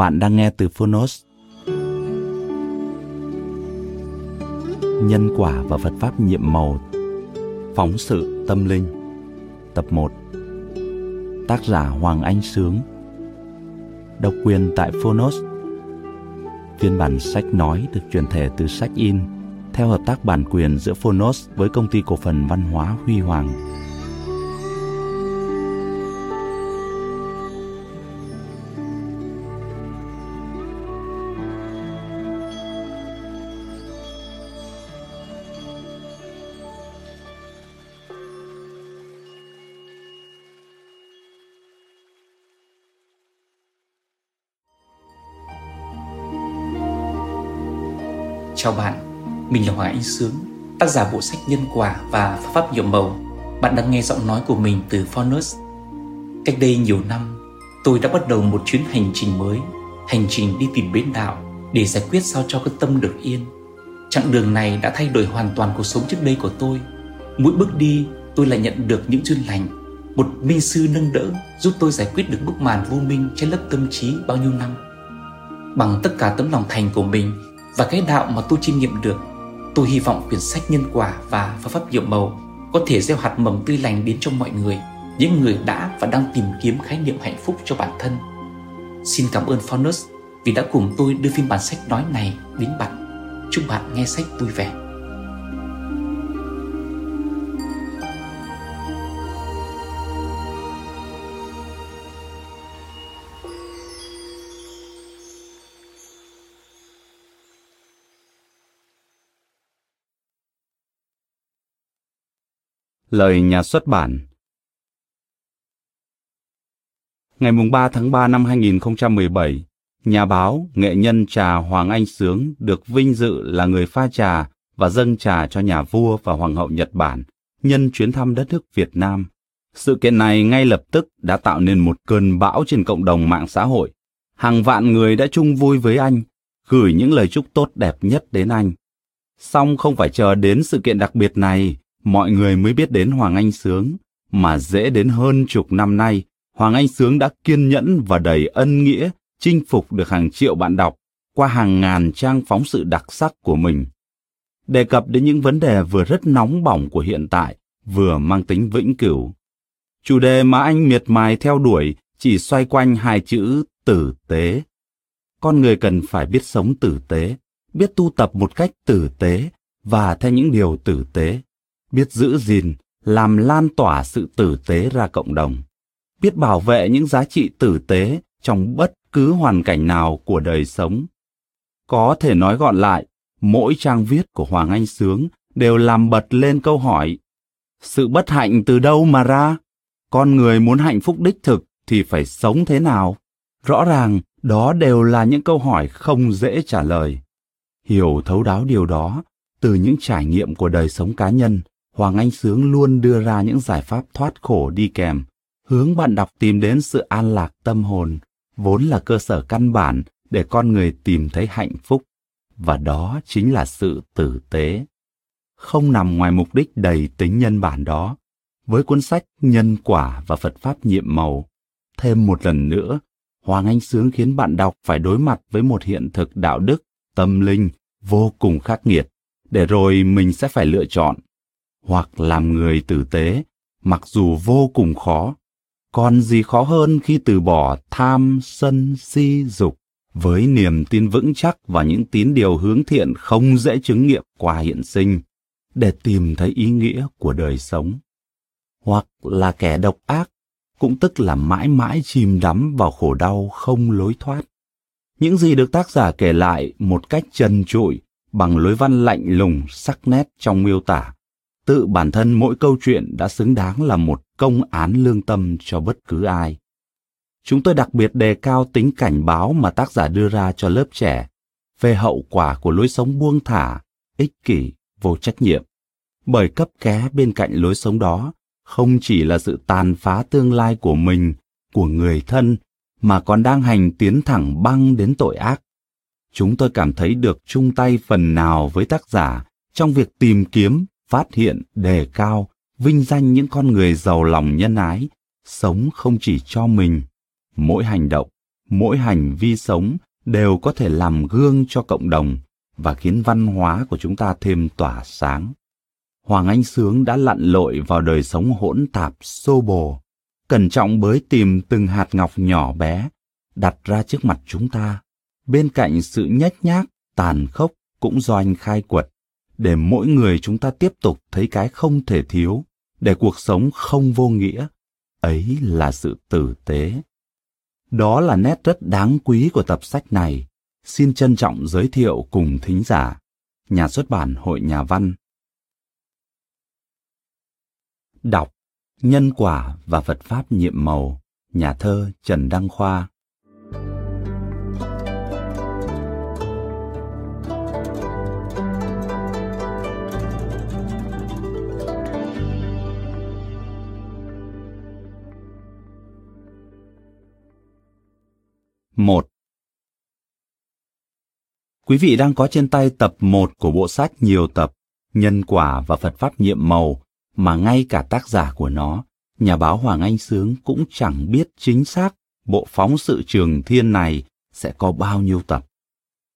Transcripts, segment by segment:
Bạn đang nghe từ Phonos. Nhân quả và Phật Pháp nhiệm màu. Phóng sự tâm linh. Tập 1 Tác giả Hoàng Anh Sướng. Độc quyền tại Phonos. Phiên bản sách nói được truyền thể từ sách in theo hợp tác bản quyền giữa Phonos với công ty cổ phần văn hóa Huy Hoàng. Chào bạn, mình là Hoàng Anh Sướng, tác giả bộ sách Nhân Quả và Pháp Pháp nhuộm Màu. Bạn đang nghe giọng nói của mình từ Phonus. Cách đây nhiều năm, tôi đã bắt đầu một chuyến hành trình mới, hành trình đi tìm bến đạo để giải quyết sao cho cái tâm được yên. Chặng đường này đã thay đổi hoàn toàn cuộc sống trước đây của tôi. Mỗi bước đi, tôi lại nhận được những duyên lành, một minh sư nâng đỡ giúp tôi giải quyết được bức màn vô minh trên lớp tâm trí bao nhiêu năm. Bằng tất cả tấm lòng thành của mình và cái đạo mà tôi chiêm nghiệm được, tôi hy vọng quyển sách nhân quả và pháp pháp nhiệm màu có thể gieo hạt mầm tươi lành đến cho mọi người, những người đã và đang tìm kiếm khái niệm hạnh phúc cho bản thân. Xin cảm ơn Faunus vì đã cùng tôi đưa phiên bản sách nói này đến bạn. Chúc bạn nghe sách vui vẻ. Lời nhà xuất bản Ngày 3 tháng 3 năm 2017, nhà báo, nghệ nhân trà Hoàng Anh Sướng được vinh dự là người pha trà và dâng trà cho nhà vua và hoàng hậu Nhật Bản nhân chuyến thăm đất nước Việt Nam. Sự kiện này ngay lập tức đã tạo nên một cơn bão trên cộng đồng mạng xã hội. Hàng vạn người đã chung vui với anh, gửi những lời chúc tốt đẹp nhất đến anh. Song không phải chờ đến sự kiện đặc biệt này mọi người mới biết đến Hoàng Anh Sướng, mà dễ đến hơn chục năm nay, Hoàng Anh Sướng đã kiên nhẫn và đầy ân nghĩa chinh phục được hàng triệu bạn đọc qua hàng ngàn trang phóng sự đặc sắc của mình. Đề cập đến những vấn đề vừa rất nóng bỏng của hiện tại, vừa mang tính vĩnh cửu. Chủ đề mà anh miệt mài theo đuổi chỉ xoay quanh hai chữ tử tế. Con người cần phải biết sống tử tế, biết tu tập một cách tử tế và theo những điều tử tế biết giữ gìn, làm lan tỏa sự tử tế ra cộng đồng, biết bảo vệ những giá trị tử tế trong bất cứ hoàn cảnh nào của đời sống. Có thể nói gọn lại, mỗi trang viết của Hoàng Anh Sướng đều làm bật lên câu hỏi sự bất hạnh từ đâu mà ra? Con người muốn hạnh phúc đích thực thì phải sống thế nào? Rõ ràng, đó đều là những câu hỏi không dễ trả lời. Hiểu thấu đáo điều đó từ những trải nghiệm của đời sống cá nhân Hoàng Anh Sướng luôn đưa ra những giải pháp thoát khổ đi kèm, hướng bạn đọc tìm đến sự an lạc tâm hồn, vốn là cơ sở căn bản để con người tìm thấy hạnh phúc, và đó chính là sự tử tế. Không nằm ngoài mục đích đầy tính nhân bản đó, với cuốn sách Nhân quả và Phật Pháp nhiệm màu, thêm một lần nữa, Hoàng Anh Sướng khiến bạn đọc phải đối mặt với một hiện thực đạo đức tâm linh vô cùng khắc nghiệt, để rồi mình sẽ phải lựa chọn hoặc làm người tử tế, mặc dù vô cùng khó. Còn gì khó hơn khi từ bỏ tham, sân, si, dục với niềm tin vững chắc và những tín điều hướng thiện không dễ chứng nghiệm qua hiện sinh để tìm thấy ý nghĩa của đời sống. Hoặc là kẻ độc ác, cũng tức là mãi mãi chìm đắm vào khổ đau không lối thoát. Những gì được tác giả kể lại một cách trần trụi bằng lối văn lạnh lùng sắc nét trong miêu tả tự bản thân mỗi câu chuyện đã xứng đáng là một công án lương tâm cho bất cứ ai. Chúng tôi đặc biệt đề cao tính cảnh báo mà tác giả đưa ra cho lớp trẻ về hậu quả của lối sống buông thả ích kỷ vô trách nhiệm. Bởi cấp ké bên cạnh lối sống đó không chỉ là sự tàn phá tương lai của mình của người thân mà còn đang hành tiến thẳng băng đến tội ác. Chúng tôi cảm thấy được chung tay phần nào với tác giả trong việc tìm kiếm, phát hiện, đề cao, vinh danh những con người giàu lòng nhân ái, sống không chỉ cho mình. Mỗi hành động, mỗi hành vi sống đều có thể làm gương cho cộng đồng và khiến văn hóa của chúng ta thêm tỏa sáng. Hoàng Anh Sướng đã lặn lội vào đời sống hỗn tạp xô bồ, cẩn trọng bới tìm từng hạt ngọc nhỏ bé, đặt ra trước mặt chúng ta bên cạnh sự nhếch nhác, tàn khốc cũng do anh khai quật, để mỗi người chúng ta tiếp tục thấy cái không thể thiếu, để cuộc sống không vô nghĩa. Ấy là sự tử tế. Đó là nét rất đáng quý của tập sách này. Xin trân trọng giới thiệu cùng thính giả. Nhà xuất bản Hội Nhà Văn. Đọc Nhân quả và Phật Pháp nhiệm màu Nhà thơ Trần Đăng Khoa một Quý vị đang có trên tay tập 1 của bộ sách nhiều tập Nhân quả và Phật Pháp nhiệm màu mà ngay cả tác giả của nó, nhà báo Hoàng Anh Sướng cũng chẳng biết chính xác bộ phóng sự trường thiên này sẽ có bao nhiêu tập.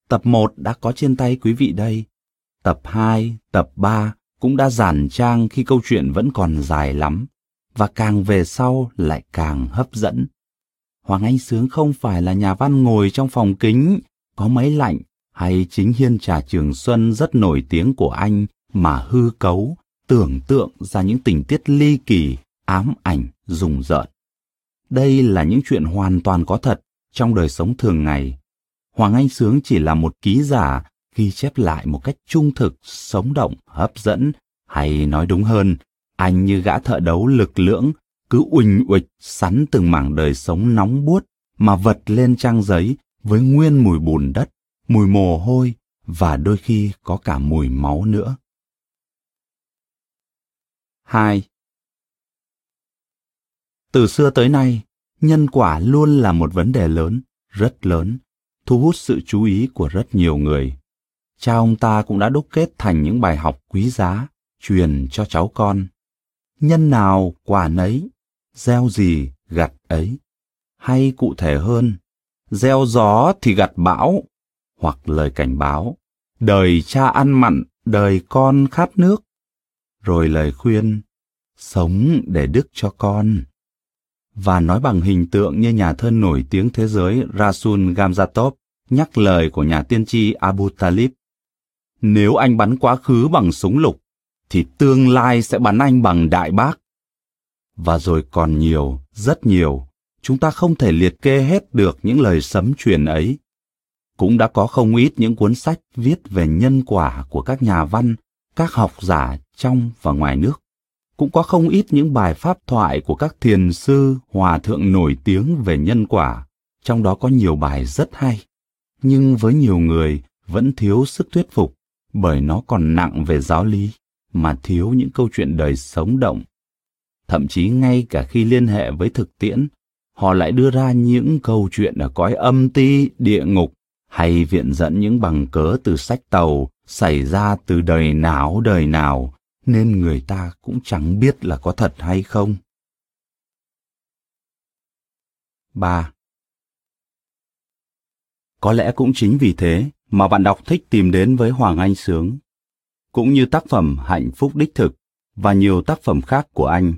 Tập 1 đã có trên tay quý vị đây. Tập 2, tập 3 cũng đã giản trang khi câu chuyện vẫn còn dài lắm và càng về sau lại càng hấp dẫn. Hoàng Anh Sướng không phải là nhà văn ngồi trong phòng kính, có máy lạnh, hay chính hiên trà trường xuân rất nổi tiếng của anh mà hư cấu, tưởng tượng ra những tình tiết ly kỳ, ám ảnh, rùng rợn. Đây là những chuyện hoàn toàn có thật trong đời sống thường ngày. Hoàng Anh Sướng chỉ là một ký giả ghi chép lại một cách trung thực, sống động, hấp dẫn, hay nói đúng hơn, anh như gã thợ đấu lực lưỡng cứ uỳnh uịch sắn từng mảng đời sống nóng buốt mà vật lên trang giấy với nguyên mùi bùn đất, mùi mồ hôi và đôi khi có cả mùi máu nữa. 2. Từ xưa tới nay, nhân quả luôn là một vấn đề lớn, rất lớn, thu hút sự chú ý của rất nhiều người. Cha ông ta cũng đã đúc kết thành những bài học quý giá, truyền cho cháu con. Nhân nào quả nấy, gieo gì gặt ấy. Hay cụ thể hơn, gieo gió thì gặt bão, hoặc lời cảnh báo, đời cha ăn mặn, đời con khát nước. Rồi lời khuyên, sống để đức cho con. Và nói bằng hình tượng như nhà thơ nổi tiếng thế giới Rasul Gamzatov nhắc lời của nhà tiên tri Abu Talib. Nếu anh bắn quá khứ bằng súng lục, thì tương lai sẽ bắn anh bằng đại bác. Và rồi còn nhiều, rất nhiều, chúng ta không thể liệt kê hết được những lời sấm truyền ấy. Cũng đã có không ít những cuốn sách viết về nhân quả của các nhà văn, các học giả trong và ngoài nước. Cũng có không ít những bài pháp thoại của các thiền sư, hòa thượng nổi tiếng về nhân quả, trong đó có nhiều bài rất hay. Nhưng với nhiều người vẫn thiếu sức thuyết phục bởi nó còn nặng về giáo lý mà thiếu những câu chuyện đời sống động thậm chí ngay cả khi liên hệ với thực tiễn, họ lại đưa ra những câu chuyện ở cõi âm ti, địa ngục, hay viện dẫn những bằng cớ từ sách tàu xảy ra từ đời nào đời nào, nên người ta cũng chẳng biết là có thật hay không. 3. Có lẽ cũng chính vì thế mà bạn đọc thích tìm đến với Hoàng Anh Sướng, cũng như tác phẩm Hạnh phúc đích thực và nhiều tác phẩm khác của anh.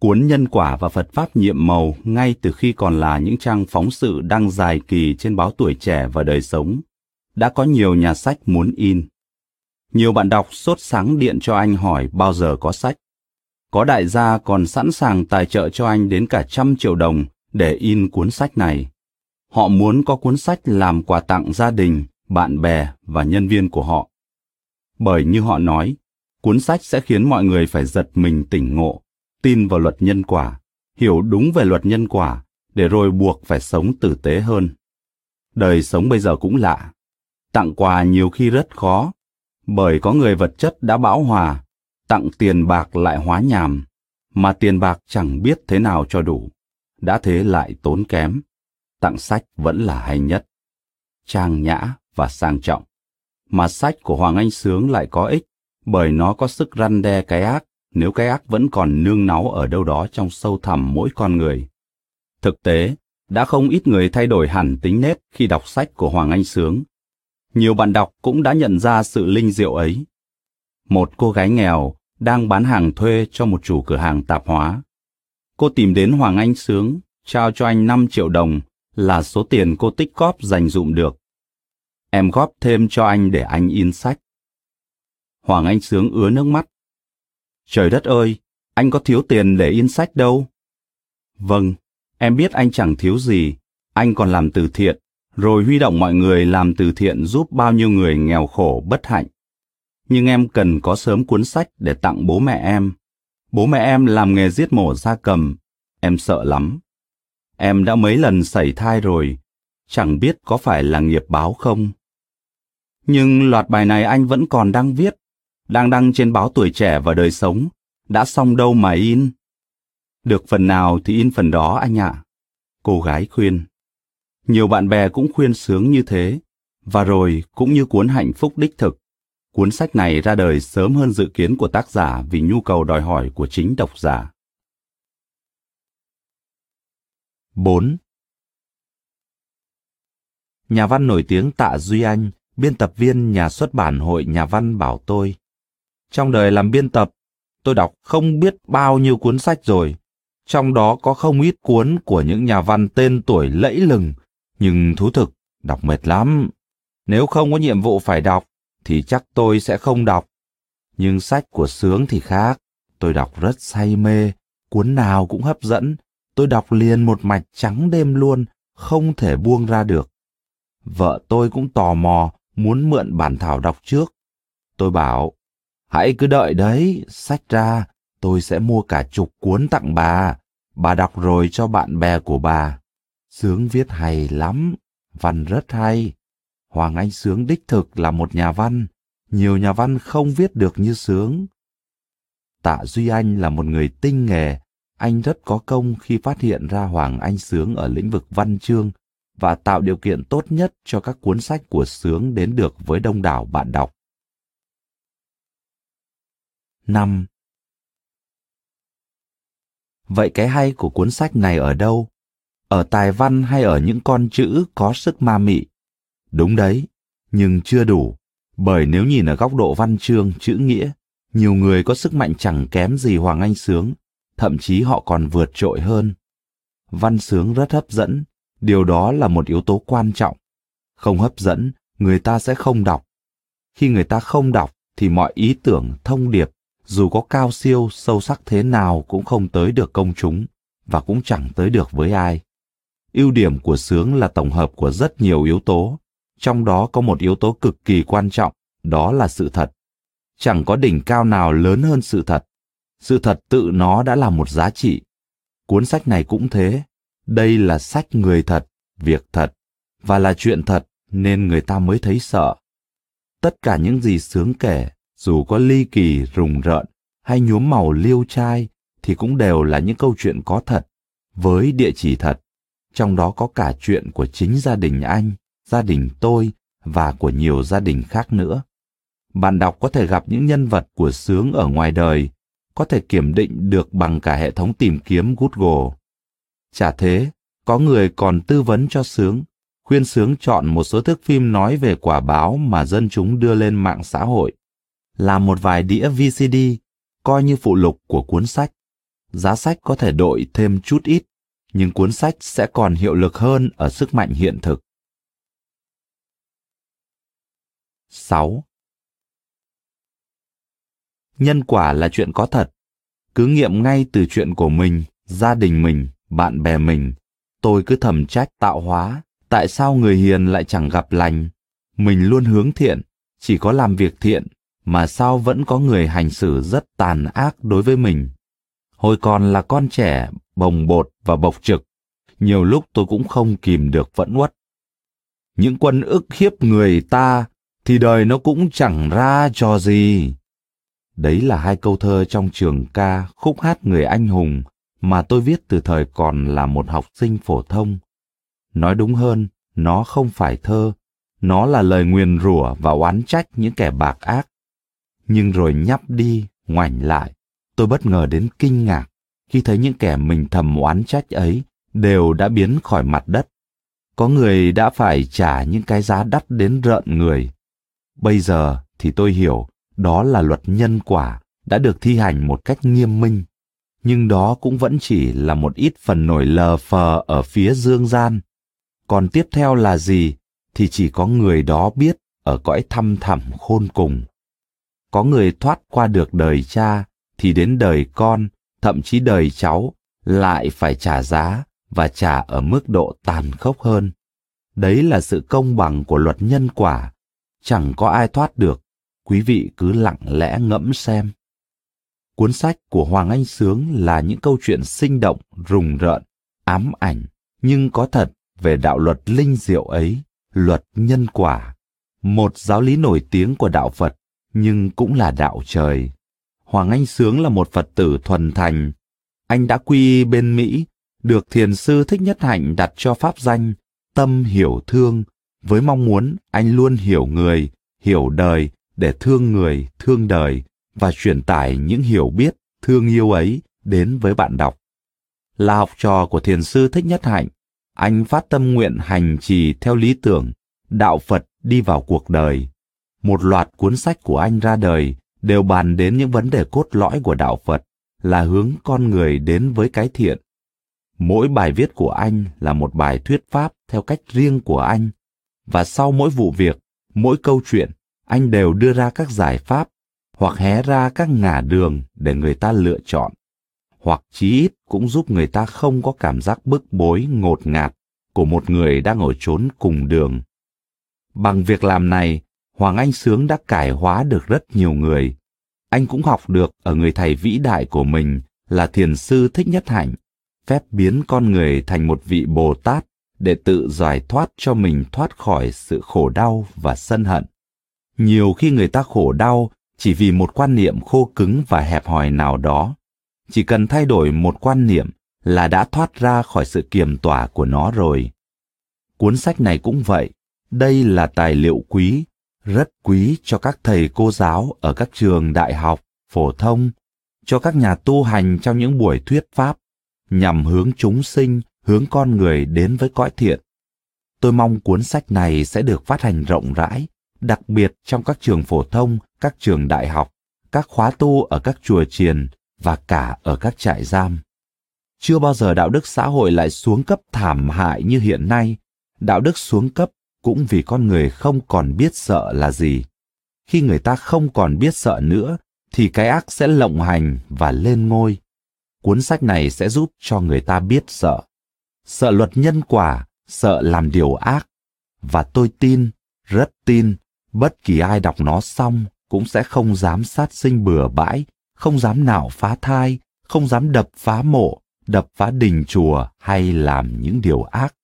Cuốn Nhân quả và Phật Pháp nhiệm màu ngay từ khi còn là những trang phóng sự đăng dài kỳ trên báo Tuổi Trẻ và Đời Sống, đã có nhiều nhà sách muốn in. Nhiều bạn đọc sốt sáng điện cho anh hỏi bao giờ có sách. Có đại gia còn sẵn sàng tài trợ cho anh đến cả trăm triệu đồng để in cuốn sách này. Họ muốn có cuốn sách làm quà tặng gia đình, bạn bè và nhân viên của họ. Bởi như họ nói, cuốn sách sẽ khiến mọi người phải giật mình tỉnh ngộ, tin vào luật nhân quả, hiểu đúng về luật nhân quả, để rồi buộc phải sống tử tế hơn. Đời sống bây giờ cũng lạ. Tặng quà nhiều khi rất khó, bởi có người vật chất đã bão hòa, tặng tiền bạc lại hóa nhàm, mà tiền bạc chẳng biết thế nào cho đủ, đã thế lại tốn kém. Tặng sách vẫn là hay nhất. Trang nhã và sang trọng. Mà sách của Hoàng Anh Sướng lại có ích, bởi nó có sức răn đe cái ác, nếu cái ác vẫn còn nương náu ở đâu đó trong sâu thẳm mỗi con người. Thực tế, đã không ít người thay đổi hẳn tính nết khi đọc sách của Hoàng Anh Sướng. Nhiều bạn đọc cũng đã nhận ra sự linh diệu ấy. Một cô gái nghèo đang bán hàng thuê cho một chủ cửa hàng tạp hóa. Cô tìm đến Hoàng Anh Sướng, trao cho anh 5 triệu đồng là số tiền cô tích góp dành dụm được. Em góp thêm cho anh để anh in sách. Hoàng Anh Sướng ứa nước mắt. Trời đất ơi, anh có thiếu tiền để in sách đâu. Vâng, em biết anh chẳng thiếu gì, anh còn làm từ thiện, rồi huy động mọi người làm từ thiện giúp bao nhiêu người nghèo khổ bất hạnh. Nhưng em cần có sớm cuốn sách để tặng bố mẹ em. Bố mẹ em làm nghề giết mổ gia cầm, em sợ lắm. Em đã mấy lần sảy thai rồi, chẳng biết có phải là nghiệp báo không. Nhưng loạt bài này anh vẫn còn đang viết, đang đăng trên báo tuổi trẻ và đời sống, đã xong đâu mà in. Được phần nào thì in phần đó anh ạ. Cô gái khuyên. Nhiều bạn bè cũng khuyên sướng như thế, và rồi cũng như cuốn hạnh phúc đích thực. Cuốn sách này ra đời sớm hơn dự kiến của tác giả vì nhu cầu đòi hỏi của chính độc giả. 4. Nhà văn nổi tiếng Tạ Duy Anh, biên tập viên nhà xuất bản Hội Nhà văn bảo tôi. Trong đời làm biên tập, tôi đọc không biết bao nhiêu cuốn sách rồi. Trong đó có không ít cuốn của những nhà văn tên tuổi lẫy lừng, nhưng thú thực, đọc mệt lắm. Nếu không có nhiệm vụ phải đọc, thì chắc tôi sẽ không đọc. Nhưng sách của Sướng thì khác, tôi đọc rất say mê, cuốn nào cũng hấp dẫn, tôi đọc liền một mạch trắng đêm luôn, không thể buông ra được. Vợ tôi cũng tò mò, muốn mượn bản thảo đọc trước. Tôi bảo, hãy cứ đợi đấy, sách ra, tôi sẽ mua cả chục cuốn tặng bà. Bà đọc rồi cho bạn bè của bà. Sướng viết hay lắm, văn rất hay. Hoàng Anh Sướng đích thực là một nhà văn, nhiều nhà văn không viết được như Sướng. Tạ Duy Anh là một người tinh nghề, anh rất có công khi phát hiện ra Hoàng Anh Sướng ở lĩnh vực văn chương và tạo điều kiện tốt nhất cho các cuốn sách của Sướng đến được với đông đảo bạn đọc. 5. Vậy cái hay của cuốn sách này ở đâu? Ở tài văn hay ở những con chữ có sức ma mị? Đúng đấy, nhưng chưa đủ, bởi nếu nhìn ở góc độ văn chương, chữ nghĩa, nhiều người có sức mạnh chẳng kém gì Hoàng Anh Sướng, thậm chí họ còn vượt trội hơn. Văn Sướng rất hấp dẫn, điều đó là một yếu tố quan trọng. Không hấp dẫn, người ta sẽ không đọc. Khi người ta không đọc thì mọi ý tưởng, thông điệp, dù có cao siêu, sâu sắc thế nào cũng không tới được công chúng và cũng chẳng tới được với ai. Ưu điểm của sướng là tổng hợp của rất nhiều yếu tố, trong đó có một yếu tố cực kỳ quan trọng, đó là sự thật. Chẳng có đỉnh cao nào lớn hơn sự thật. Sự thật tự nó đã là một giá trị. Cuốn sách này cũng thế. Đây là sách người thật, việc thật, và là chuyện thật nên người ta mới thấy sợ. Tất cả những gì sướng kể, dù có ly kỳ, rùng rợn hay nhuốm màu liêu trai, thì cũng đều là những câu chuyện có thật, với địa chỉ thật. Trong đó có cả chuyện của chính gia đình anh, gia đình tôi và của nhiều gia đình khác nữa. Bạn đọc có thể gặp những nhân vật của sướng ở ngoài đời, có thể kiểm định được bằng cả hệ thống tìm kiếm Google. Chả thế, có người còn tư vấn cho sướng, khuyên sướng chọn một số thước phim nói về quả báo mà dân chúng đưa lên mạng xã hội. Làm một vài đĩa VCD, coi như phụ lục của cuốn sách. Giá sách có thể đội thêm chút ít, nhưng cuốn sách sẽ còn hiệu lực hơn ở sức mạnh hiện thực. 6. Nhân quả là chuyện có thật. Cứ nghiệm ngay từ chuyện của mình, gia đình mình, bạn bè mình. Tôi cứ thầm trách tạo hóa, tại sao người hiền lại chẳng gặp lành? Mình luôn hướng thiện, chỉ có làm việc thiện, mà sao vẫn có người hành xử rất tàn ác đối với mình? Hồi còn là con trẻ, bồng bột và bộc trực, nhiều lúc tôi cũng không kìm được vẫn uất. Những quân ức hiếp người ta thì đời nó cũng chẳng ra cho gì. Đấy là hai câu thơ trong trường ca khúc hát người anh hùng mà tôi viết từ thời còn là một học sinh phổ thông. Nói đúng hơn, nó không phải thơ, nó là lời nguyền rủa và oán trách những kẻ bạc ác. Nhưng rồi nhắp đi, ngoảnh lại, tôi bất ngờ đến kinh ngạc khi thấy những kẻ mình thầm oán trách ấy đều đã biến khỏi mặt đất. Có người đã phải trả những cái giá đắt đến rợn người. Bây giờ thì tôi hiểu đó là luật nhân quả đã được thi hành một cách nghiêm minh nhưng đó cũng vẫn chỉ là một ít phần nổi lờ phờ ở phía dương gian còn tiếp theo là gì thì chỉ có người đó biết ở cõi thăm thẳm khôn cùng có người thoát qua được đời cha thì đến đời con thậm chí đời cháu lại phải trả giá và trả ở mức độ tàn khốc hơn. Đấy là sự công bằng của luật nhân quả. Chẳng có ai thoát được. Quý vị cứ lặng lẽ ngẫm xem. Cuốn sách của Hoàng Anh Sướng là những câu chuyện sinh động, rùng rợn, ám ảnh, nhưng có thật về đạo luật linh diệu ấy, luật nhân quả, một giáo lý nổi tiếng của đạo Phật, nhưng cũng là đạo trời. Hoàng Anh Sướng là một Phật tử thuần thành. Anh đã quy bên Mỹ, được thiền sư Thích Nhất Hạnh đặt cho pháp danh Tâm Hiểu Thương, với mong muốn anh luôn hiểu người, hiểu đời để thương người, thương đời và truyền tải những hiểu biết, thương yêu ấy đến với bạn đọc. Là học trò của thiền sư Thích Nhất Hạnh, anh phát tâm nguyện hành trì theo lý tưởng, đạo Phật đi vào cuộc đời. Một loạt cuốn sách của anh ra đời đều bàn đến những vấn đề cốt lõi của đạo Phật, là hướng con người đến với cái thiện. Mỗi bài viết của anh là một bài thuyết pháp theo cách riêng của anh, và sau mỗi vụ việc, mỗi câu chuyện anh đều đưa ra các giải pháp hoặc hé ra các ngả đường để người ta lựa chọn. Hoặc chí ít cũng giúp người ta không có cảm giác bức bối ngột ngạt của một người đang ở trốn cùng đường. Bằng việc làm này hoàng anh sướng đã cải hóa được rất nhiều người. Anh cũng học được ở người thầy vĩ đại của mình là thiền sư thích nhất hạnh, phép biến con người thành một vị bồ tát để tự giải thoát cho mình thoát khỏi sự khổ đau và sân hận. Nhiều khi người ta khổ đau chỉ vì một quan niệm khô cứng và hẹp hòi nào đó. Chỉ cần thay đổi một quan niệm là đã thoát ra khỏi sự kiềm tỏa của nó rồi. Cuốn sách này cũng vậy. Đây là tài liệu quý rất quý cho các thầy cô giáo ở các trường đại học phổ thông cho các nhà tu hành trong những buổi thuyết pháp nhằm hướng chúng sinh hướng con người đến với cõi thiện tôi mong cuốn sách này sẽ được phát hành rộng rãi đặc biệt trong các trường phổ thông, các trường đại học, các khóa tu ở các chùa chiền và cả ở các trại giam. Chưa bao giờ đạo đức xã hội lại xuống cấp thảm hại như hiện nay. Đạo đức xuống cấp cũng vì con người không còn biết sợ là gì. Khi người ta không còn biết sợ nữa, thì cái ác sẽ lộng hành và lên ngôi. Cuốn sách này sẽ giúp cho người ta biết sợ. Sợ luật nhân quả, sợ làm điều ác. Và tôi tin, rất tin, Bất kỳ ai đọc nó xong cũng sẽ không dám sát sinh bừa bãi, không dám nào phá thai, không dám đập phá mộ, đập phá đình chùa hay làm những điều ác.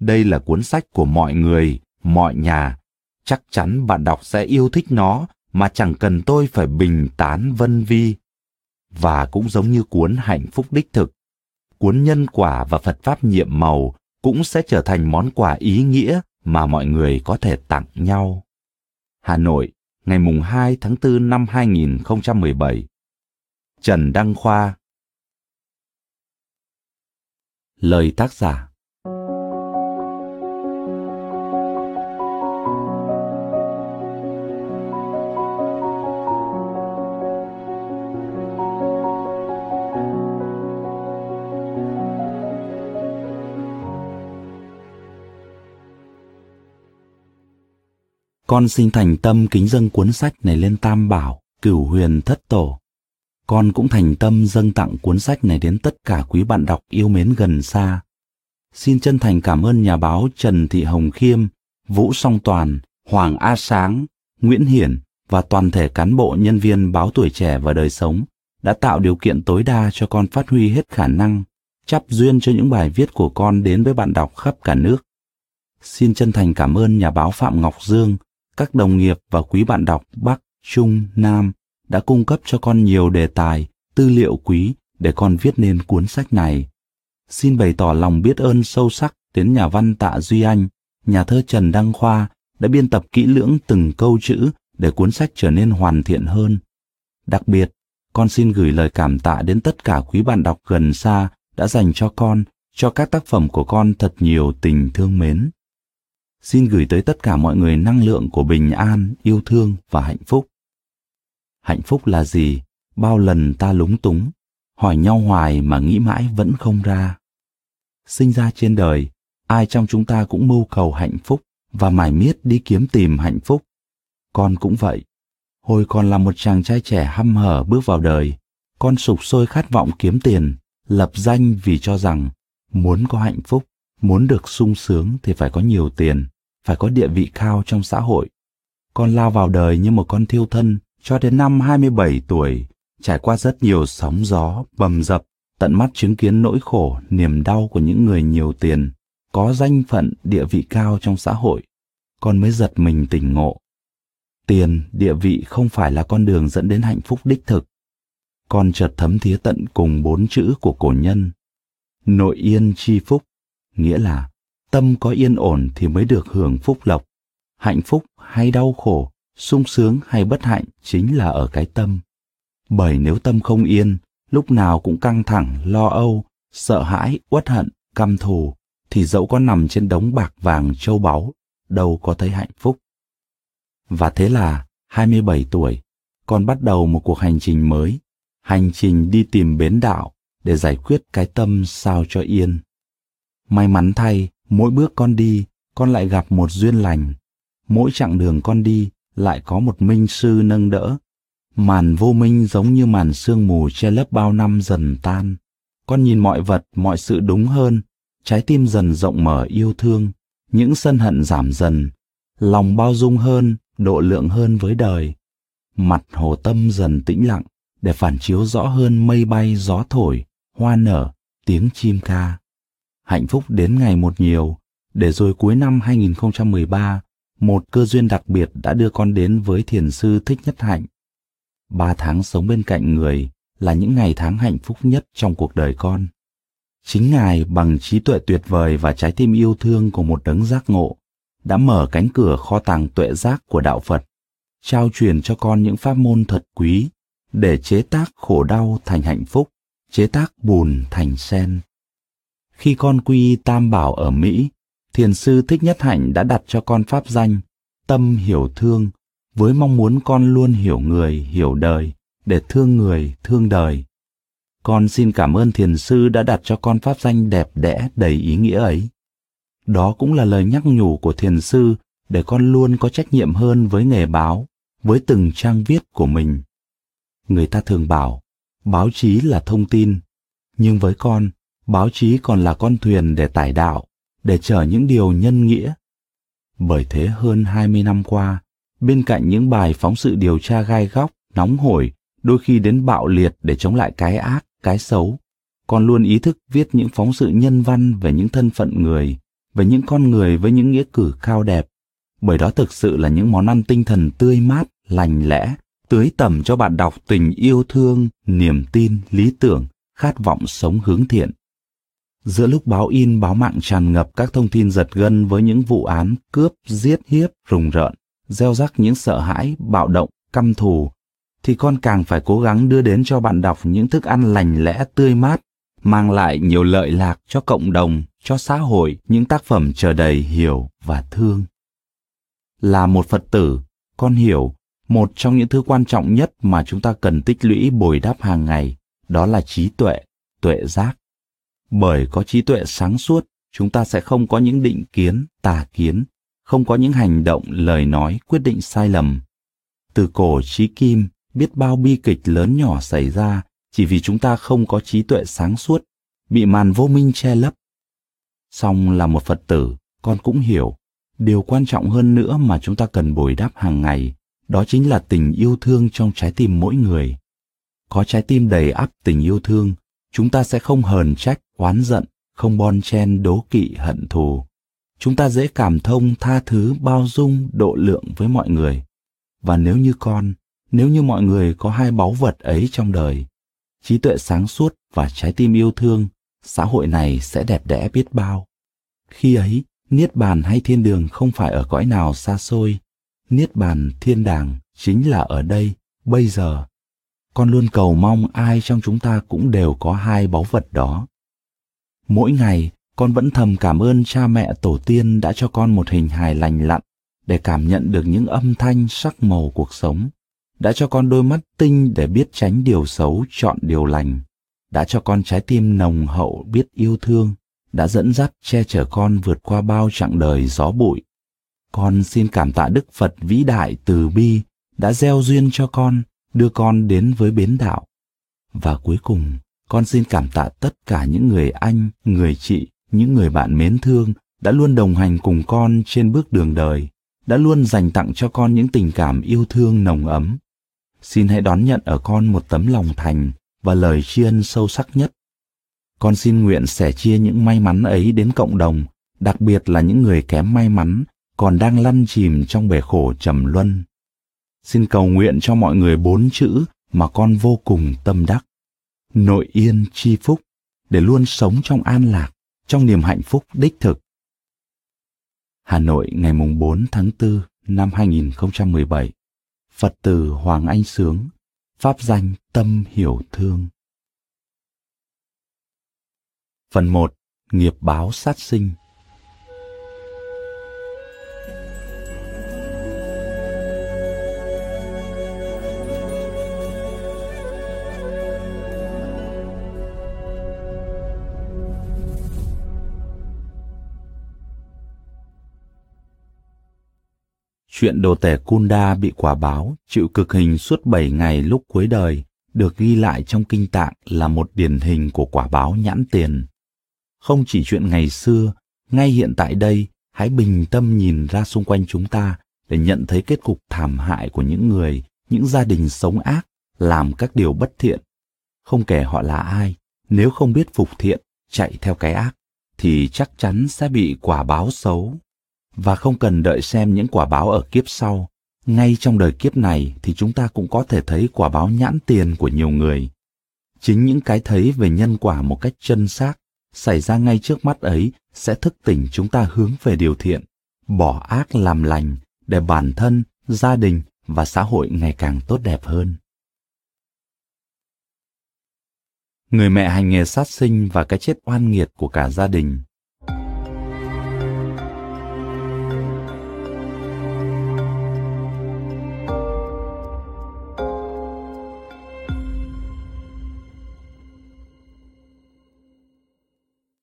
Đây là cuốn sách của mọi người, mọi nhà. Chắc chắn bạn đọc sẽ yêu thích nó mà chẳng cần tôi phải bình tán vân vi. Và cũng giống như cuốn Hạnh phúc đích thực, cuốn Nhân quả và Phật Pháp nhiệm màu cũng sẽ trở thành món quà ý nghĩa mà mọi người có thể tặng nhau. Hà Nội, ngày mùng 2 tháng 4 năm 2017. Trần Đăng Khoa Lời tác giả Con xin thành tâm kính dâng cuốn sách này lên Tam Bảo, Cửu Huyền Thất Tổ. Con cũng thành tâm dâng tặng cuốn sách này đến tất cả quý bạn đọc yêu mến gần xa. Xin chân thành cảm ơn nhà báo Trần Thị Hồng Khiêm, Vũ Song Toàn, Hoàng A Sáng, Nguyễn Hiển và toàn thể cán bộ nhân viên báo tuổi trẻ và đời sống đã tạo điều kiện tối đa cho con phát huy hết khả năng, chắp duyên cho những bài viết của con đến với bạn đọc khắp cả nước. Xin chân thành cảm ơn nhà báo Phạm Ngọc Dương, các đồng nghiệp và quý bạn đọc Bắc, Trung, Nam đã cung cấp cho con nhiều đề tài, tư liệu quý để con viết nên cuốn sách này. Xin bày tỏ lòng biết ơn sâu sắc đến nhà văn Tạ Duy Anh, nhà thơ Trần Đăng Khoa đã biên tập kỹ lưỡng từng câu chữ để cuốn sách trở nên hoàn thiện hơn. Đặc biệt, con xin gửi lời cảm tạ đến tất cả quý bạn đọc gần xa đã dành cho con, cho các tác phẩm của con thật nhiều tình thương mến. Xin gửi tới tất cả mọi người năng lượng của bình an, yêu thương và hạnh phúc. Hạnh phúc là gì? Bao lần ta lúng túng, hỏi nhau hoài mà nghĩ mãi vẫn không ra. Sinh ra trên đời, ai trong chúng ta cũng mưu cầu hạnh phúc và mải miết đi kiếm tìm hạnh phúc. Con cũng vậy. Hồi còn là một chàng trai trẻ hăm hở bước vào đời, con sục sôi khát vọng kiếm tiền, lập danh vì cho rằng muốn có hạnh phúc, muốn được sung sướng thì phải có nhiều tiền, phải có địa vị cao trong xã hội. Con lao vào đời như một con thiêu thân cho đến năm 27 tuổi, trải qua rất nhiều sóng gió, bầm dập, tận mắt chứng kiến nỗi khổ, niềm đau của những người nhiều tiền, có danh phận, địa vị cao trong xã hội, con mới giật mình tỉnh ngộ. Tiền, địa vị không phải là con đường dẫn đến hạnh phúc đích thực. Con chợt thấm thía tận cùng bốn chữ của cổ nhân. Nội yên chi phúc, nghĩa là tâm có yên ổn thì mới được hưởng phúc lộc. Hạnh phúc hay đau khổ, sung sướng hay bất hạnh chính là ở cái tâm. Bởi nếu tâm không yên, lúc nào cũng căng thẳng, lo âu, sợ hãi, uất hận, căm thù, thì dẫu có nằm trên đống bạc vàng châu báu, đâu có thấy hạnh phúc. Và thế là, 27 tuổi, con bắt đầu một cuộc hành trình mới, hành trình đi tìm bến đạo để giải quyết cái tâm sao cho yên. May mắn thay, mỗi bước con đi, con lại gặp một duyên lành. Mỗi chặng đường con đi lại có một minh sư nâng đỡ. Màn vô minh giống như màn sương mù che lấp bao năm dần tan. Con nhìn mọi vật, mọi sự đúng hơn, trái tim dần rộng mở yêu thương, những sân hận giảm dần, lòng bao dung hơn, độ lượng hơn với đời. Mặt hồ tâm dần tĩnh lặng để phản chiếu rõ hơn mây bay gió thổi, hoa nở, tiếng chim ca. Hạnh phúc đến ngày một nhiều, để rồi cuối năm 2013, một cơ duyên đặc biệt đã đưa con đến với thiền sư Thích Nhất Hạnh. Ba tháng sống bên cạnh người là những ngày tháng hạnh phúc nhất trong cuộc đời con. Chính Ngài bằng trí tuệ tuyệt vời và trái tim yêu thương của một đấng giác ngộ đã mở cánh cửa kho tàng tuệ giác của đạo Phật, trao truyền cho con những pháp môn thật quý để chế tác khổ đau thành hạnh phúc, chế tác bùn thành sen. Khi con quy tam bảo ở Mỹ, thiền sư Thích Nhất Hạnh đã đặt cho con pháp danh Tâm Hiểu Thương với mong muốn con luôn hiểu người, hiểu đời để thương người, thương đời. Con xin cảm ơn thiền sư đã đặt cho con pháp danh đẹp đẽ đầy ý nghĩa ấy. Đó cũng là lời nhắc nhủ của thiền sư để con luôn có trách nhiệm hơn với nghề báo, với từng trang viết của mình. Người ta thường bảo, báo chí là thông tin, nhưng với con, báo chí còn là con thuyền để tải đạo, để chở những điều nhân nghĩa. Bởi thế hơn 20 năm qua, bên cạnh những bài phóng sự điều tra gai góc, nóng hổi, đôi khi đến bạo liệt để chống lại cái ác, cái xấu, còn luôn ý thức viết những phóng sự nhân văn về những thân phận người, về những con người với những nghĩa cử cao đẹp, bởi đó thực sự là những món ăn tinh thần tươi mát, lành lẽ, tưới tẩm cho bạn đọc tình yêu thương, niềm tin, lý tưởng, khát vọng sống hướng thiện. Giữa lúc báo in báo mạng tràn ngập các thông tin giật gân với những vụ án cướp, giết hiếp, rùng rợn, gieo rắc những sợ hãi, bạo động, căm thù, thì con càng phải cố gắng đưa đến cho bạn đọc những thức ăn lành lẽ tươi mát, mang lại nhiều lợi lạc cho cộng đồng, cho xã hội những tác phẩm chờ đầy hiểu và thương. Là một Phật tử, con hiểu một trong những thứ quan trọng nhất mà chúng ta cần tích lũy bồi đắp hàng ngày, đó là trí tuệ, tuệ giác. Bởi có trí tuệ sáng suốt, chúng ta sẽ không có những định kiến, tà kiến, không có những hành động, lời nói, quyết định sai lầm. Từ cổ chí kim, biết bao bi kịch lớn nhỏ xảy ra chỉ vì chúng ta không có trí tuệ sáng suốt, bị màn vô minh che lấp. Song là một Phật tử, con cũng hiểu, điều quan trọng hơn nữa mà chúng ta cần bồi đáp hàng ngày, đó chính là tình yêu thương trong trái tim mỗi người. Có trái tim đầy ắp tình yêu thương, chúng ta sẽ không hờn trách, oán giận, không bon chen đố kỵ hận thù. Chúng ta dễ cảm thông, tha thứ, bao dung, độ lượng với mọi người. Và nếu như con, nếu như mọi người có hai báu vật ấy trong đời, trí tuệ sáng suốt và trái tim yêu thương, xã hội này sẽ đẹp đẽ biết bao. Khi ấy, Niết bàn hay thiên đường không phải ở cõi nào xa xôi. Niết bàn thiên đàng chính là ở đây, bây giờ. Con luôn cầu mong ai trong chúng ta cũng đều có hai báu vật đó. Mỗi ngày, con vẫn thầm cảm ơn cha mẹ tổ tiên đã cho con một hình hài lành lặn để cảm nhận được những âm thanh sắc màu cuộc sống đã cho con đôi mắt tinh để biết tránh điều xấu chọn điều lành đã cho con trái tim nồng hậu biết yêu thương đã dẫn dắt che chở con vượt qua bao chặng đời gió bụi. Con xin cảm tạ đức phật vĩ đại từ bi đã gieo duyên cho con đưa con đến với bến đạo và cuối cùng con xin cảm tạ tất cả những người anh, người chị, những người bạn mến thương đã luôn đồng hành cùng con trên bước đường đời, đã luôn dành tặng cho con những tình cảm yêu thương nồng ấm. Xin hãy đón nhận ở con một tấm lòng thành và lời tri ân sâu sắc nhất. Con xin nguyện sẻ chia những may mắn ấy đến cộng đồng, đặc biệt là những người kém may mắn còn đang lăn chìm trong bể khổ trầm luân. Xin cầu nguyện cho mọi người bốn chữ mà con vô cùng tâm đắc nội yên chi phúc, để luôn sống trong an lạc, trong niềm hạnh phúc đích thực. Hà Nội, ngày 4 tháng 4 năm 2017 Phật tử Hoàng Anh Sướng, Pháp danh Tâm Hiểu Thương. Phần 1 Nghiệp báo sát sinh. Chuyện đồ tể Kunda bị quả báo, chịu cực hình suốt 7 ngày lúc cuối đời, được ghi lại trong kinh tạng là một điển hình của quả báo nhãn tiền. Không chỉ chuyện ngày xưa, ngay hiện tại đây, hãy bình tâm nhìn ra xung quanh chúng ta để nhận thấy kết cục thảm hại của những người, những gia đình sống ác, làm các điều bất thiện. Không kể họ là ai, nếu không biết phục thiện, chạy theo cái ác, thì chắc chắn sẽ bị quả báo xấu và không cần đợi xem những quả báo ở kiếp sau. Ngay trong đời kiếp này thì chúng ta cũng có thể thấy quả báo nhãn tiền của nhiều người. Chính những cái thấy về nhân quả một cách chân xác, xảy ra ngay trước mắt ấy, sẽ thức tỉnh chúng ta hướng về điều thiện, bỏ ác làm lành, để bản thân, gia đình và xã hội ngày càng tốt đẹp hơn. Người mẹ hành nghề sát sinh và cái chết oan nghiệt của cả gia đình.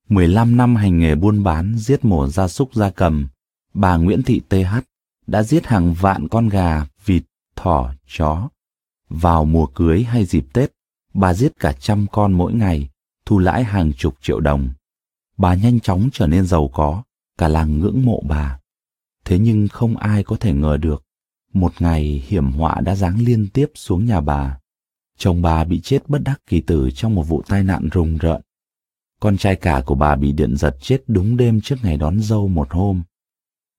15 năm hành nghề buôn bán giết mổ gia súc gia cầm, bà Nguyễn Thị TH đã giết hàng vạn con gà, vịt, thỏ, chó. Vào mùa cưới hay dịp Tết, bà giết cả trăm con mỗi ngày, thu lãi hàng chục triệu đồng. Bà nhanh chóng trở nên giàu có, cả làng ngưỡng mộ bà. Thế nhưng không ai có thể ngờ được, một ngày hiểm họa đã giáng liên tiếp xuống nhà bà. Chồng bà bị chết bất đắc kỳ tử trong một vụ tai nạn rùng rợn con trai cả của bà bị điện giật chết đúng đêm trước ngày đón dâu một hôm.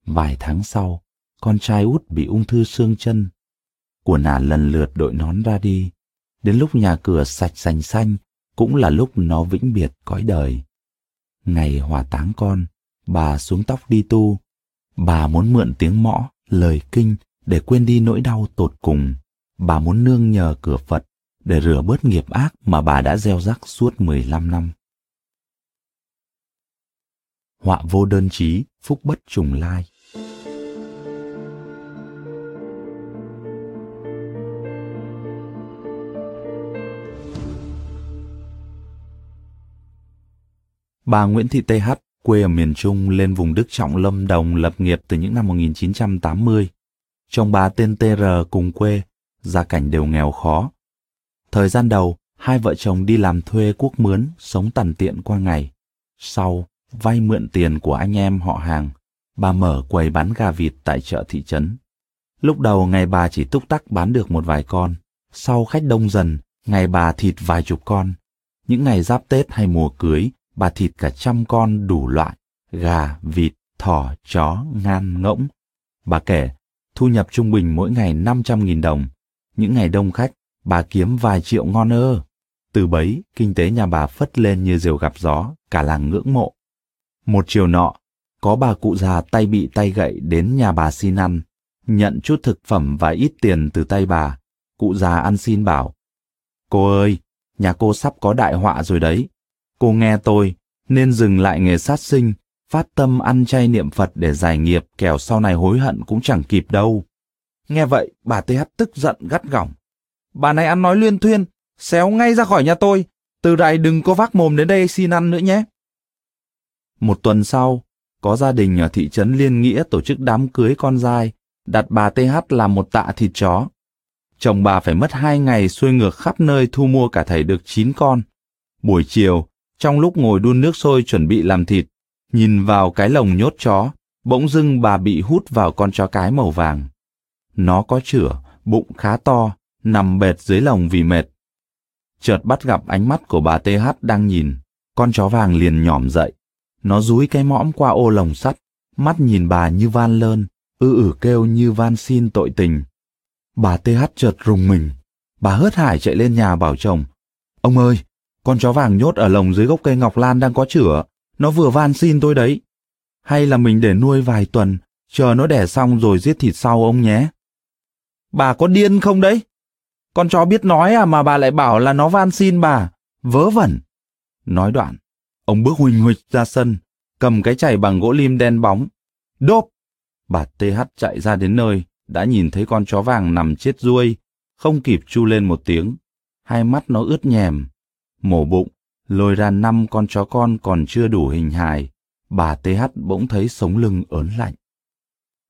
Vài tháng sau, con trai út bị ung thư xương chân. Của nà lần lượt đội nón ra đi. Đến lúc nhà cửa sạch sành xanh, cũng là lúc nó vĩnh biệt cõi đời. Ngày hòa táng con, bà xuống tóc đi tu. Bà muốn mượn tiếng mõ, lời kinh để quên đi nỗi đau tột cùng. Bà muốn nương nhờ cửa Phật để rửa bớt nghiệp ác mà bà đã gieo rắc suốt 15 năm họa vô đơn chí, phúc bất trùng lai. Bà Nguyễn Thị TH Quê ở miền Trung lên vùng Đức Trọng Lâm Đồng lập nghiệp từ những năm 1980. Chồng bà tên TR cùng quê, gia cảnh đều nghèo khó. Thời gian đầu, hai vợ chồng đi làm thuê quốc mướn, sống tằn tiện qua ngày. Sau, vay mượn tiền của anh em họ hàng, bà mở quầy bán gà vịt tại chợ thị trấn. Lúc đầu ngày bà chỉ túc tắc bán được một vài con, sau khách đông dần, ngày bà thịt vài chục con. Những ngày giáp Tết hay mùa cưới, bà thịt cả trăm con đủ loại, gà, vịt, thỏ, chó, ngan, ngỗng. Bà kể, thu nhập trung bình mỗi ngày 500.000 đồng. Những ngày đông khách, bà kiếm vài triệu ngon ơ. Từ bấy, kinh tế nhà bà phất lên như diều gặp gió, cả làng ngưỡng mộ. Một chiều nọ, có bà cụ già tay bị tay gậy đến nhà bà xin ăn, nhận chút thực phẩm và ít tiền từ tay bà. Cụ già ăn xin bảo, Cô ơi, nhà cô sắp có đại họa rồi đấy. Cô nghe tôi, nên dừng lại nghề sát sinh, phát tâm ăn chay niệm Phật để giải nghiệp kẻo sau này hối hận cũng chẳng kịp đâu. Nghe vậy, bà TH tức giận gắt gỏng. Bà này ăn nói luyên thuyên, xéo ngay ra khỏi nhà tôi, từ đây đừng có vác mồm đến đây xin ăn nữa nhé. Một tuần sau, có gia đình ở thị trấn Liên Nghĩa tổ chức đám cưới con dai, đặt bà TH làm một tạ thịt chó. Chồng bà phải mất hai ngày xuôi ngược khắp nơi thu mua cả thầy được chín con. Buổi chiều, trong lúc ngồi đun nước sôi chuẩn bị làm thịt, nhìn vào cái lồng nhốt chó, bỗng dưng bà bị hút vào con chó cái màu vàng. Nó có chửa, bụng khá to, nằm bệt dưới lồng vì mệt. Chợt bắt gặp ánh mắt của bà TH đang nhìn, con chó vàng liền nhỏm dậy. Nó dúi cái mõm qua ô lồng sắt, mắt nhìn bà như van lơn, ư ử kêu như van xin tội tình. Bà TH chợt rùng mình. Bà hớt hải chạy lên nhà bảo chồng. Ông ơi, con chó vàng nhốt ở lồng dưới gốc cây ngọc lan đang có chửa. Nó vừa van xin tôi đấy. Hay là mình để nuôi vài tuần, chờ nó đẻ xong rồi giết thịt sau ông nhé. Bà có điên không đấy? Con chó biết nói à mà bà lại bảo là nó van xin bà. Vớ vẩn. Nói đoạn, ông bước huỳnh huỳnh ra sân, cầm cái chày bằng gỗ lim đen bóng. Đốp! Bà TH chạy ra đến nơi, đã nhìn thấy con chó vàng nằm chết ruôi, không kịp chu lên một tiếng. Hai mắt nó ướt nhèm. Mổ bụng, lôi ra năm con chó con còn chưa đủ hình hài. Bà TH bỗng thấy sống lưng ớn lạnh.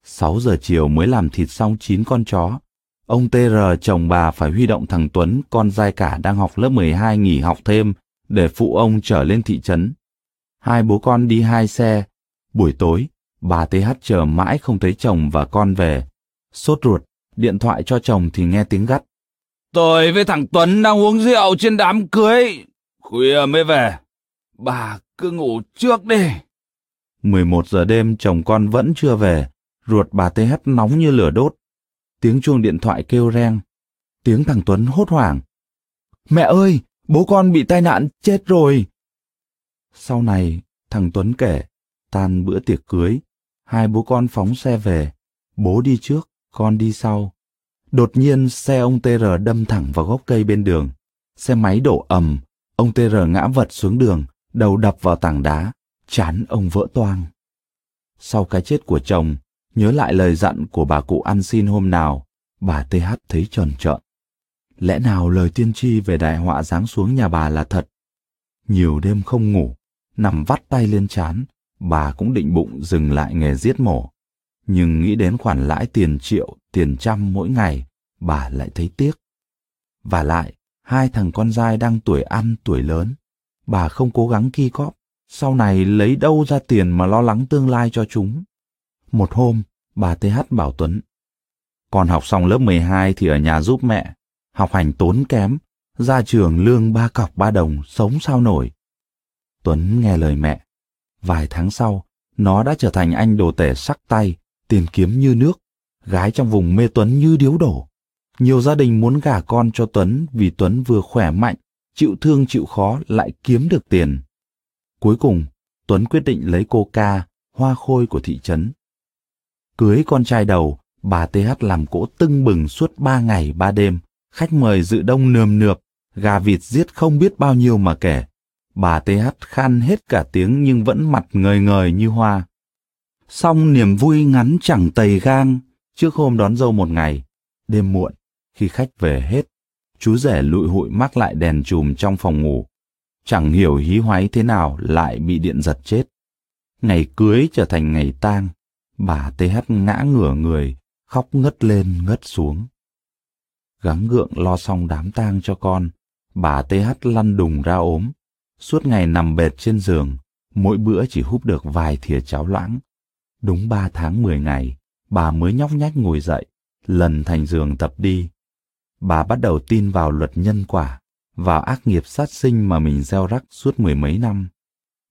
Sáu giờ chiều mới làm thịt xong chín con chó. Ông TR chồng bà phải huy động thằng Tuấn, con dai cả đang học lớp 12 nghỉ học thêm, để phụ ông trở lên thị trấn. Hai bố con đi hai xe. Buổi tối, bà TH chờ mãi không thấy chồng và con về. Sốt ruột, điện thoại cho chồng thì nghe tiếng gắt. Tôi với thằng Tuấn đang uống rượu trên đám cưới. Khuya mới về. Bà cứ ngủ trước đi. 11 giờ đêm chồng con vẫn chưa về. Ruột bà TH nóng như lửa đốt. Tiếng chuông điện thoại kêu reng. Tiếng thằng Tuấn hốt hoảng. Mẹ ơi, bố con bị tai nạn chết rồi. Sau này, thằng Tuấn kể, tan bữa tiệc cưới, hai bố con phóng xe về, bố đi trước, con đi sau. Đột nhiên xe ông TR đâm thẳng vào gốc cây bên đường. Xe máy đổ ầm, ông TR ngã vật xuống đường, đầu đập vào tảng đá, chán ông vỡ toang. Sau cái chết của chồng, nhớ lại lời dặn của bà cụ ăn xin hôm nào, bà TH thấy tròn trợn. Lẽ nào lời tiên tri về đại họa giáng xuống nhà bà là thật? Nhiều đêm không ngủ, nằm vắt tay lên chán, bà cũng định bụng dừng lại nghề giết mổ nhưng nghĩ đến khoản lãi tiền triệu, tiền trăm mỗi ngày, bà lại thấy tiếc. Và lại, hai thằng con trai đang tuổi ăn tuổi lớn, bà không cố gắng ki cóp, sau này lấy đâu ra tiền mà lo lắng tương lai cho chúng. Một hôm, bà TH bảo Tuấn, con học xong lớp 12 thì ở nhà giúp mẹ, học hành tốn kém, ra trường lương ba cọc ba đồng, sống sao nổi. Tuấn nghe lời mẹ. Vài tháng sau, nó đã trở thành anh đồ tể sắc tay, tiền kiếm như nước, gái trong vùng mê Tuấn như điếu đổ. Nhiều gia đình muốn gả con cho Tuấn vì Tuấn vừa khỏe mạnh, chịu thương chịu khó lại kiếm được tiền. Cuối cùng, Tuấn quyết định lấy cô ca, hoa khôi của thị trấn. Cưới con trai đầu, bà TH làm cỗ tưng bừng suốt ba ngày ba đêm, khách mời dự đông nườm nượp, gà vịt giết không biết bao nhiêu mà kể. Bà TH khan hết cả tiếng nhưng vẫn mặt ngời ngời như hoa. Xong niềm vui ngắn chẳng tầy gang, trước hôm đón dâu một ngày, đêm muộn, khi khách về hết, chú rể lụi hụi mắc lại đèn chùm trong phòng ngủ. Chẳng hiểu hí hoáy thế nào lại bị điện giật chết. Ngày cưới trở thành ngày tang, bà TH ngã ngửa người, khóc ngất lên ngất xuống. Gắng gượng lo xong đám tang cho con, bà TH lăn đùng ra ốm, suốt ngày nằm bệt trên giường, mỗi bữa chỉ húp được vài thìa cháo loãng. Đúng ba tháng mười ngày, bà mới nhóc nhách ngồi dậy, lần thành giường tập đi. Bà bắt đầu tin vào luật nhân quả, vào ác nghiệp sát sinh mà mình gieo rắc suốt mười mấy năm.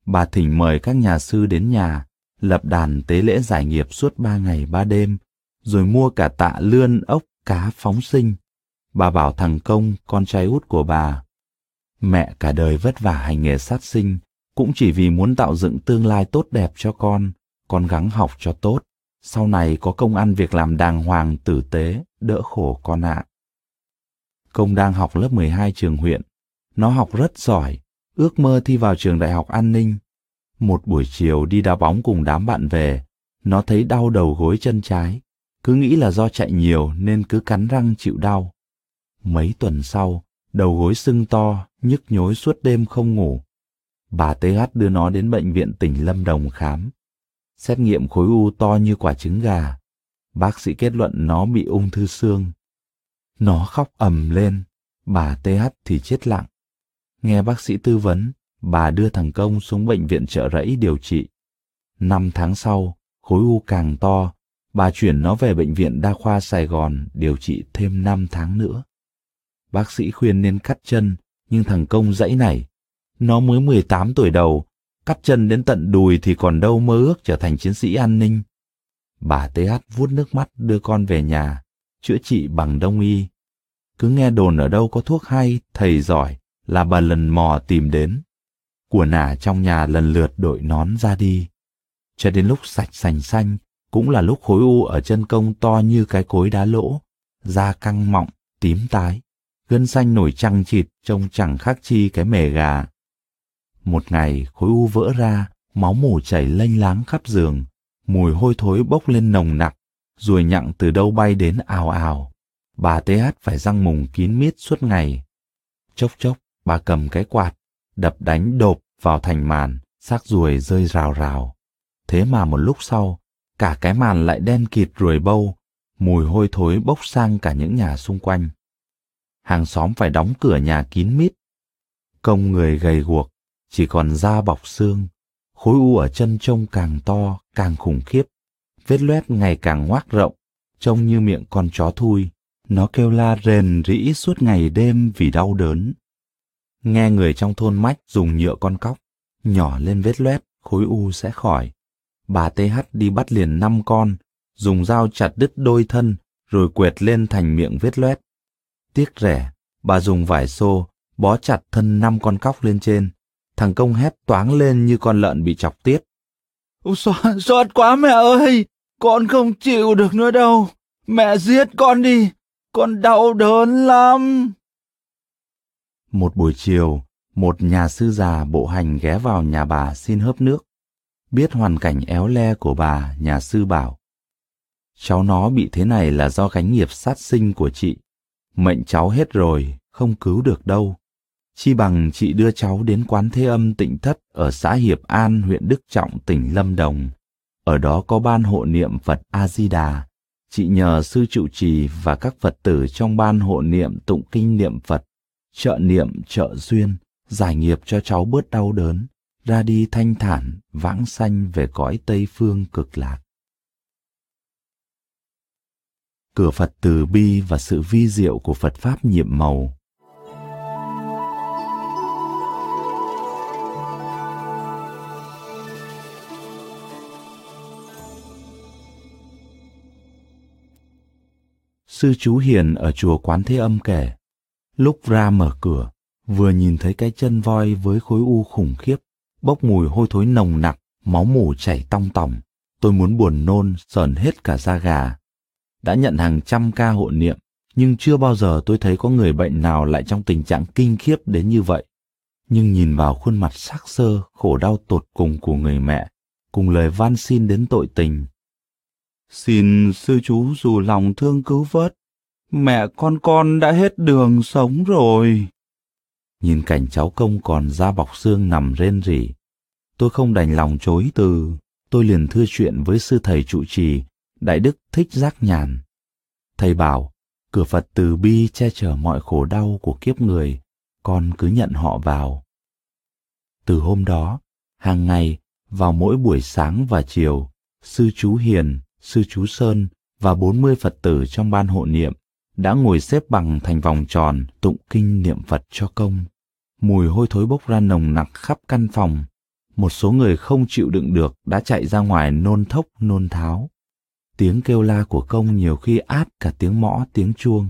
Bà thỉnh mời các nhà sư đến nhà, lập đàn tế lễ giải nghiệp suốt ba ngày ba đêm, rồi mua cả tạ lươn, ốc, cá phóng sinh. Bà bảo thằng Công, con trai út của bà, mẹ cả đời vất vả hành nghề sát sinh, cũng chỉ vì muốn tạo dựng tương lai tốt đẹp cho con, con gắng học cho tốt, sau này có công ăn việc làm đàng hoàng tử tế, đỡ khổ con ạ. Công đang học lớp 12 trường huyện, nó học rất giỏi, ước mơ thi vào trường đại học an ninh. Một buổi chiều đi đá bóng cùng đám bạn về, nó thấy đau đầu gối chân trái, cứ nghĩ là do chạy nhiều nên cứ cắn răng chịu đau. Mấy tuần sau, đầu gối sưng to, nhức nhối suốt đêm không ngủ. Bà TH đưa nó đến bệnh viện tỉnh Lâm Đồng khám. Xét nghiệm khối u to như quả trứng gà. Bác sĩ kết luận nó bị ung thư xương. Nó khóc ầm lên, bà TH thì chết lặng. Nghe bác sĩ tư vấn, bà đưa thằng Công xuống bệnh viện trợ rẫy điều trị. Năm tháng sau, khối u càng to, bà chuyển nó về bệnh viện đa khoa Sài Gòn điều trị thêm 5 tháng nữa. Bác sĩ khuyên nên cắt chân, nhưng thằng Công dãy nảy Nó mới 18 tuổi đầu, cắt chân đến tận đùi thì còn đâu mơ ước trở thành chiến sĩ an ninh. Bà TH vuốt nước mắt đưa con về nhà, chữa trị bằng đông y. Cứ nghe đồn ở đâu có thuốc hay, thầy giỏi, là bà lần mò tìm đến. Của nả trong nhà lần lượt đội nón ra đi. Cho đến lúc sạch sành xanh, cũng là lúc khối u ở chân công to như cái cối đá lỗ, da căng mọng, tím tái, gân xanh nổi trăng chịt trông chẳng khác chi cái mề gà. Một ngày khối u vỡ ra, máu mủ chảy lênh láng khắp giường, mùi hôi thối bốc lên nồng nặc, ruồi nhặng từ đâu bay đến ào ào. Bà TH phải răng mùng kín mít suốt ngày. Chốc chốc, bà cầm cái quạt, đập đánh đột vào thành màn, xác ruồi rơi rào rào. Thế mà một lúc sau, cả cái màn lại đen kịt ruồi bâu, mùi hôi thối bốc sang cả những nhà xung quanh. Hàng xóm phải đóng cửa nhà kín mít. Công người gầy guộc, chỉ còn da bọc xương, khối u ở chân trông càng to, càng khủng khiếp. Vết loét ngày càng ngoác rộng, trông như miệng con chó thui. Nó kêu la rền rĩ suốt ngày đêm vì đau đớn. Nghe người trong thôn mách dùng nhựa con cóc, nhỏ lên vết loét, khối u sẽ khỏi. Bà TH đi bắt liền năm con, dùng dao chặt đứt đôi thân, rồi quẹt lên thành miệng vết loét. Tiếc rẻ, bà dùng vải xô, bó chặt thân năm con cóc lên trên. Thằng công hét toáng lên như con lợn bị chọc tiết. Xót, xót quá mẹ ơi, con không chịu được nữa đâu. Mẹ giết con đi, con đau đớn lắm. Một buổi chiều, một nhà sư già bộ hành ghé vào nhà bà xin hớp nước. Biết hoàn cảnh éo le của bà, nhà sư bảo. Cháu nó bị thế này là do gánh nghiệp sát sinh của chị. Mệnh cháu hết rồi, không cứu được đâu. Chi bằng chị đưa cháu đến quán thế âm tịnh thất ở xã Hiệp An, huyện Đức Trọng, tỉnh Lâm Đồng. Ở đó có ban hộ niệm Phật A-di-đà. Chị nhờ sư trụ trì và các Phật tử trong ban hộ niệm tụng kinh niệm Phật trợ niệm trợ duyên, giải nghiệp cho cháu bớt đau đớn, ra đi thanh thản, vãng sanh về cõi Tây Phương cực lạc. Cửa Phật từ bi và sự vi diệu của Phật Pháp nhiệm màu Sư chú Hiền ở chùa Quán Thế Âm kể, Lúc ra mở cửa, vừa nhìn thấy cái chân voi với khối u khủng khiếp, bốc mùi hôi thối nồng nặc, máu mủ chảy tong tòng. Tôi muốn buồn nôn, sờn hết cả da gà. Đã nhận hàng trăm ca hộ niệm, nhưng chưa bao giờ tôi thấy có người bệnh nào lại trong tình trạng kinh khiếp đến như vậy. Nhưng nhìn vào khuôn mặt sắc sơ, khổ đau tột cùng của người mẹ, cùng lời van xin đến tội tình. Xin sư chú dù lòng thương cứu vớt, Mẹ con con đã hết đường sống rồi. Nhìn cảnh cháu công còn da bọc xương nằm rên rỉ. tôi không đành lòng chối từ, tôi liền thưa chuyện với sư thầy trụ trì, Đại Đức Thích Giác Nhàn. Thầy bảo, cửa Phật từ bi che chở mọi khổ đau của kiếp người, con cứ nhận họ vào. Từ hôm đó, hàng ngày, vào mỗi buổi sáng và chiều, sư chú Hiền, sư chú Sơn và 40 Phật tử trong ban hộ niệm đã ngồi xếp bằng thành vòng tròn tụng kinh niệm Phật cho công. Mùi hôi thối bốc ra nồng nặc khắp căn phòng. Một số người không chịu đựng được đã chạy ra ngoài nôn thốc nôn tháo. Tiếng kêu la của công nhiều khi át cả tiếng mõ tiếng chuông.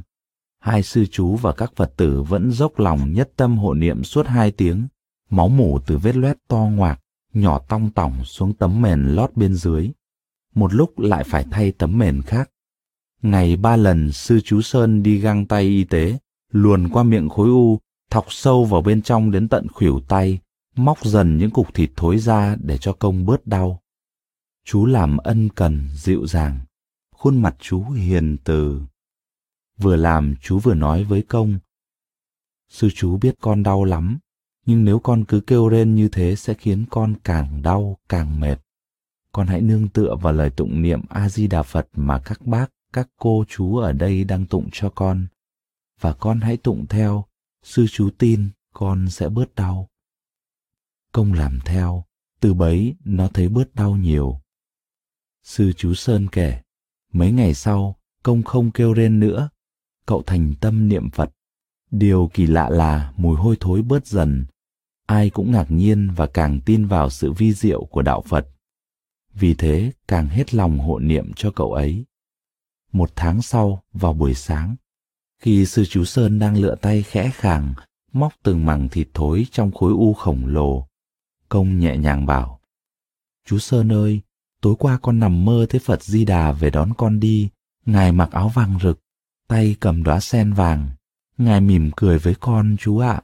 Hai sư chú và các Phật tử vẫn dốc lòng nhất tâm hộ niệm suốt hai tiếng. Máu mủ từ vết loét to ngoạc, nhỏ tong tỏng xuống tấm mền lót bên dưới. Một lúc lại phải thay tấm mền khác. Ngày ba lần sư chú Sơn đi găng tay y tế, luồn qua miệng khối u, thọc sâu vào bên trong đến tận khuỷu tay, móc dần những cục thịt thối ra để cho công bớt đau. Chú làm ân cần, dịu dàng, khuôn mặt chú hiền từ. Vừa làm chú vừa nói với công. Sư chú biết con đau lắm, nhưng nếu con cứ kêu rên như thế sẽ khiến con càng đau, càng mệt. Con hãy nương tựa vào lời tụng niệm A-di-đà Phật mà các bác, các cô chú ở đây đang tụng cho con. Và con hãy tụng theo, sư chú tin con sẽ bớt đau. Công làm theo, từ bấy nó thấy bớt đau nhiều. Sư chú Sơn kể, mấy ngày sau, công không kêu rên nữa, cậu thành tâm niệm Phật. Điều kỳ lạ là mùi hôi thối bớt dần, ai cũng ngạc nhiên và càng tin vào sự vi diệu của đạo Phật. Vì thế càng hết lòng hộ niệm cho cậu ấy. Một tháng sau, vào buổi sáng, khi sư chú Sơn đang lựa tay khẽ khàng, móc từng mảng thịt thối trong khối u khổng lồ, công nhẹ nhàng bảo. Chú Sơn ơi, tối qua con nằm mơ thấy Phật Di Đà về đón con đi, Ngài mặc áo vàng rực, tay cầm đóa sen vàng, Ngài mỉm cười với con chú ạ.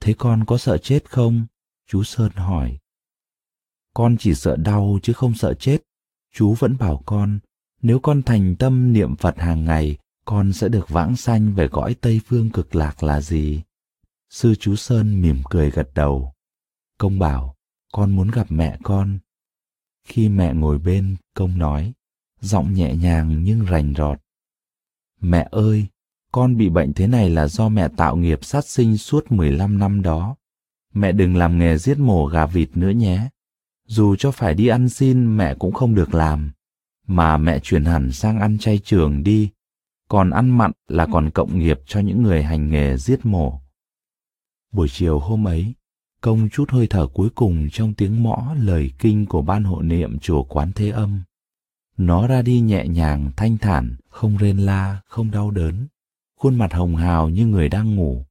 Thế con có sợ chết không? Chú Sơn hỏi. Con chỉ sợ đau chứ không sợ chết. Chú vẫn bảo con, nếu con thành tâm niệm Phật hàng ngày, con sẽ được vãng sanh về cõi Tây Phương cực lạc là gì? Sư chú Sơn mỉm cười gật đầu. Công bảo, con muốn gặp mẹ con. Khi mẹ ngồi bên, công nói, giọng nhẹ nhàng nhưng rành rọt. Mẹ ơi, con bị bệnh thế này là do mẹ tạo nghiệp sát sinh suốt 15 năm đó. Mẹ đừng làm nghề giết mổ gà vịt nữa nhé. Dù cho phải đi ăn xin mẹ cũng không được làm. Mà mẹ chuyển hẳn sang ăn chay trường đi. Còn ăn mặn là còn cộng nghiệp cho những người hành nghề giết mổ. Buổi chiều hôm ấy, công chút hơi thở cuối cùng trong tiếng mõ lời kinh của ban hộ niệm chùa Quán Thế Âm. Nó ra đi nhẹ nhàng, thanh thản, không rên la, không đau đớn, khuôn mặt hồng hào như người đang ngủ.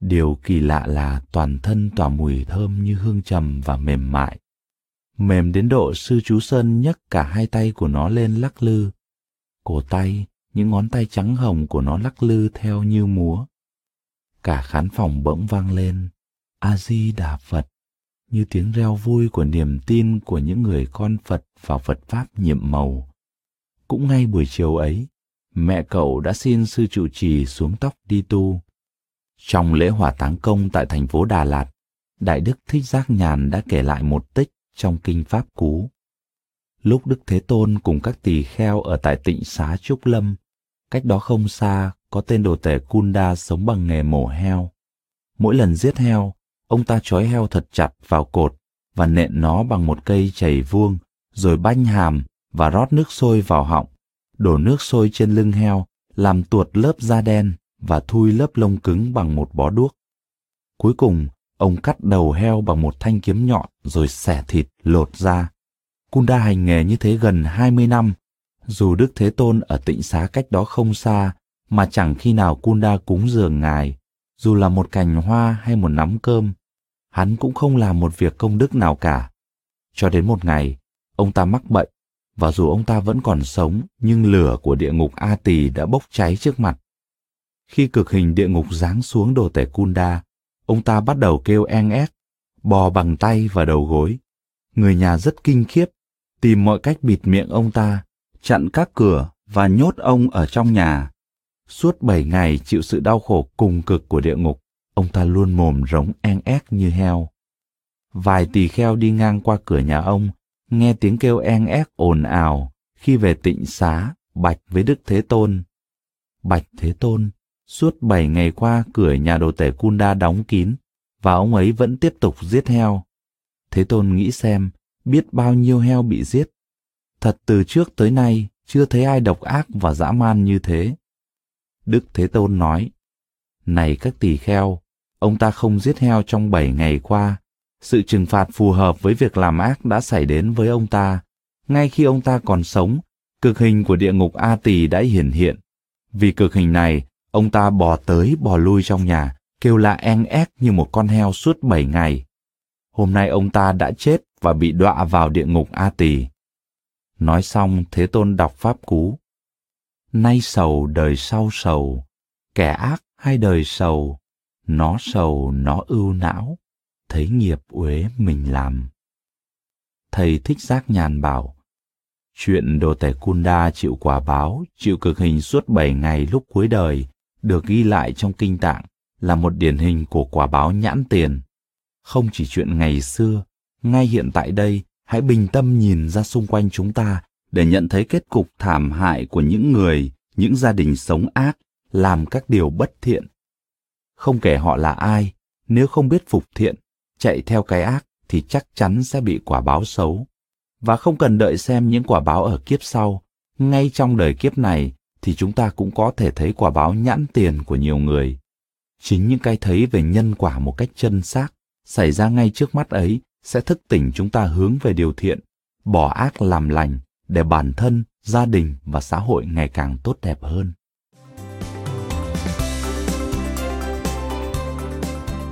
Điều kỳ lạ là toàn thân tỏa mùi thơm như hương trầm và mềm mại. Mềm đến độ sư chú Sơn nhấc cả hai tay của nó lên lắc lư. Cổ tay, những ngón tay trắng hồng của nó lắc lư theo như múa. Cả khán phòng bỗng vang lên, A-di-đà Phật, như tiếng reo vui của niềm tin của những người con Phật vào Phật Pháp nhiệm màu. Cũng ngay buổi chiều ấy, mẹ cậu đã xin sư trụ trì xuống tóc đi tu. Trong lễ hỏa táng công tại thành phố Đà Lạt, Đại Đức Thích Giác Nhàn đã kể lại một tích trong kinh Pháp Cú. Lúc Đức Thế Tôn cùng các tỳ kheo ở tại tịnh xá Trúc Lâm, cách đó không xa có tên đồ tể Kunda sống bằng nghề mổ heo. Mỗi lần giết heo, ông ta trói heo thật chặt vào cột và nện nó bằng một cây chày vuông, rồi banh hàm và rót nước sôi vào họng, đổ nước sôi trên lưng heo, làm tuột lớp da đen và thui lớp lông cứng bằng một bó đuốc. Cuối cùng, ông cắt đầu heo bằng một thanh kiếm nhọn rồi xẻ thịt lột ra. Kunda hành nghề như thế gần 20 năm. Dù Đức Thế Tôn ở tịnh xá cách đó không xa, mà chẳng khi nào Kunda cúng dường ngài, dù là một cành hoa hay một nắm cơm, hắn cũng không làm một việc công đức nào cả. Cho đến một ngày, ông ta mắc bệnh, và dù ông ta vẫn còn sống, nhưng lửa của địa ngục A Tỳ đã bốc cháy trước mặt. Khi cực hình địa ngục giáng xuống đồ tể Kunda, ông ta bắt đầu kêu en ép, bò bằng tay và đầu gối. Người nhà rất kinh khiếp, tìm mọi cách bịt miệng ông ta, chặn các cửa và nhốt ông ở trong nhà. Suốt bảy ngày chịu sự đau khổ cùng cực của địa ngục, ông ta luôn mồm rống en ác như heo. Vài tỳ kheo đi ngang qua cửa nhà ông, nghe tiếng kêu en ác ồn ào khi về tịnh xá, bạch với Đức Thế Tôn. Bạch Thế Tôn, suốt bảy ngày qua cửa nhà đồ tể Kunda đóng kín, và ông ấy vẫn tiếp tục giết heo. Thế Tôn nghĩ xem, biết bao nhiêu heo bị giết. Thật từ trước tới nay, chưa thấy ai độc ác và dã man như thế. Đức Thế Tôn nói, Này các tỳ kheo, ông ta không giết heo trong bảy ngày qua. Sự trừng phạt phù hợp với việc làm ác đã xảy đến với ông ta. Ngay khi ông ta còn sống, cực hình của địa ngục A Tỳ đã hiển hiện. Vì cực hình này, ông ta bò tới bò lui trong nhà, kêu la en ép như một con heo suốt bảy ngày. Hôm nay ông ta đã chết và bị đọa vào địa ngục A Tỳ. Nói xong, Thế Tôn đọc pháp cú. Nay sầu đời sau sầu, kẻ ác hay đời sầu, nó sầu nó ưu não, thấy nghiệp uế mình làm. Thầy thích giác nhàn bảo, chuyện đồ tể Kunda chịu quả báo, chịu cực hình suốt bảy ngày lúc cuối đời, được ghi lại trong kinh tạng là một điển hình của quả báo nhãn tiền. Không chỉ chuyện ngày xưa, ngay hiện tại đây, hãy bình tâm nhìn ra xung quanh chúng ta để nhận thấy kết cục thảm hại của những người, những gia đình sống ác, làm các điều bất thiện. Không kể họ là ai, nếu không biết phục thiện, chạy theo cái ác thì chắc chắn sẽ bị quả báo xấu. Và không cần đợi xem những quả báo ở kiếp sau, ngay trong đời kiếp này thì chúng ta cũng có thể thấy quả báo nhãn tiền của nhiều người. Chính những cái thấy về nhân quả một cách chân xác xảy ra ngay trước mắt ấy sẽ thức tỉnh chúng ta hướng về điều thiện, bỏ ác làm lành để bản thân, gia đình và xã hội ngày càng tốt đẹp hơn.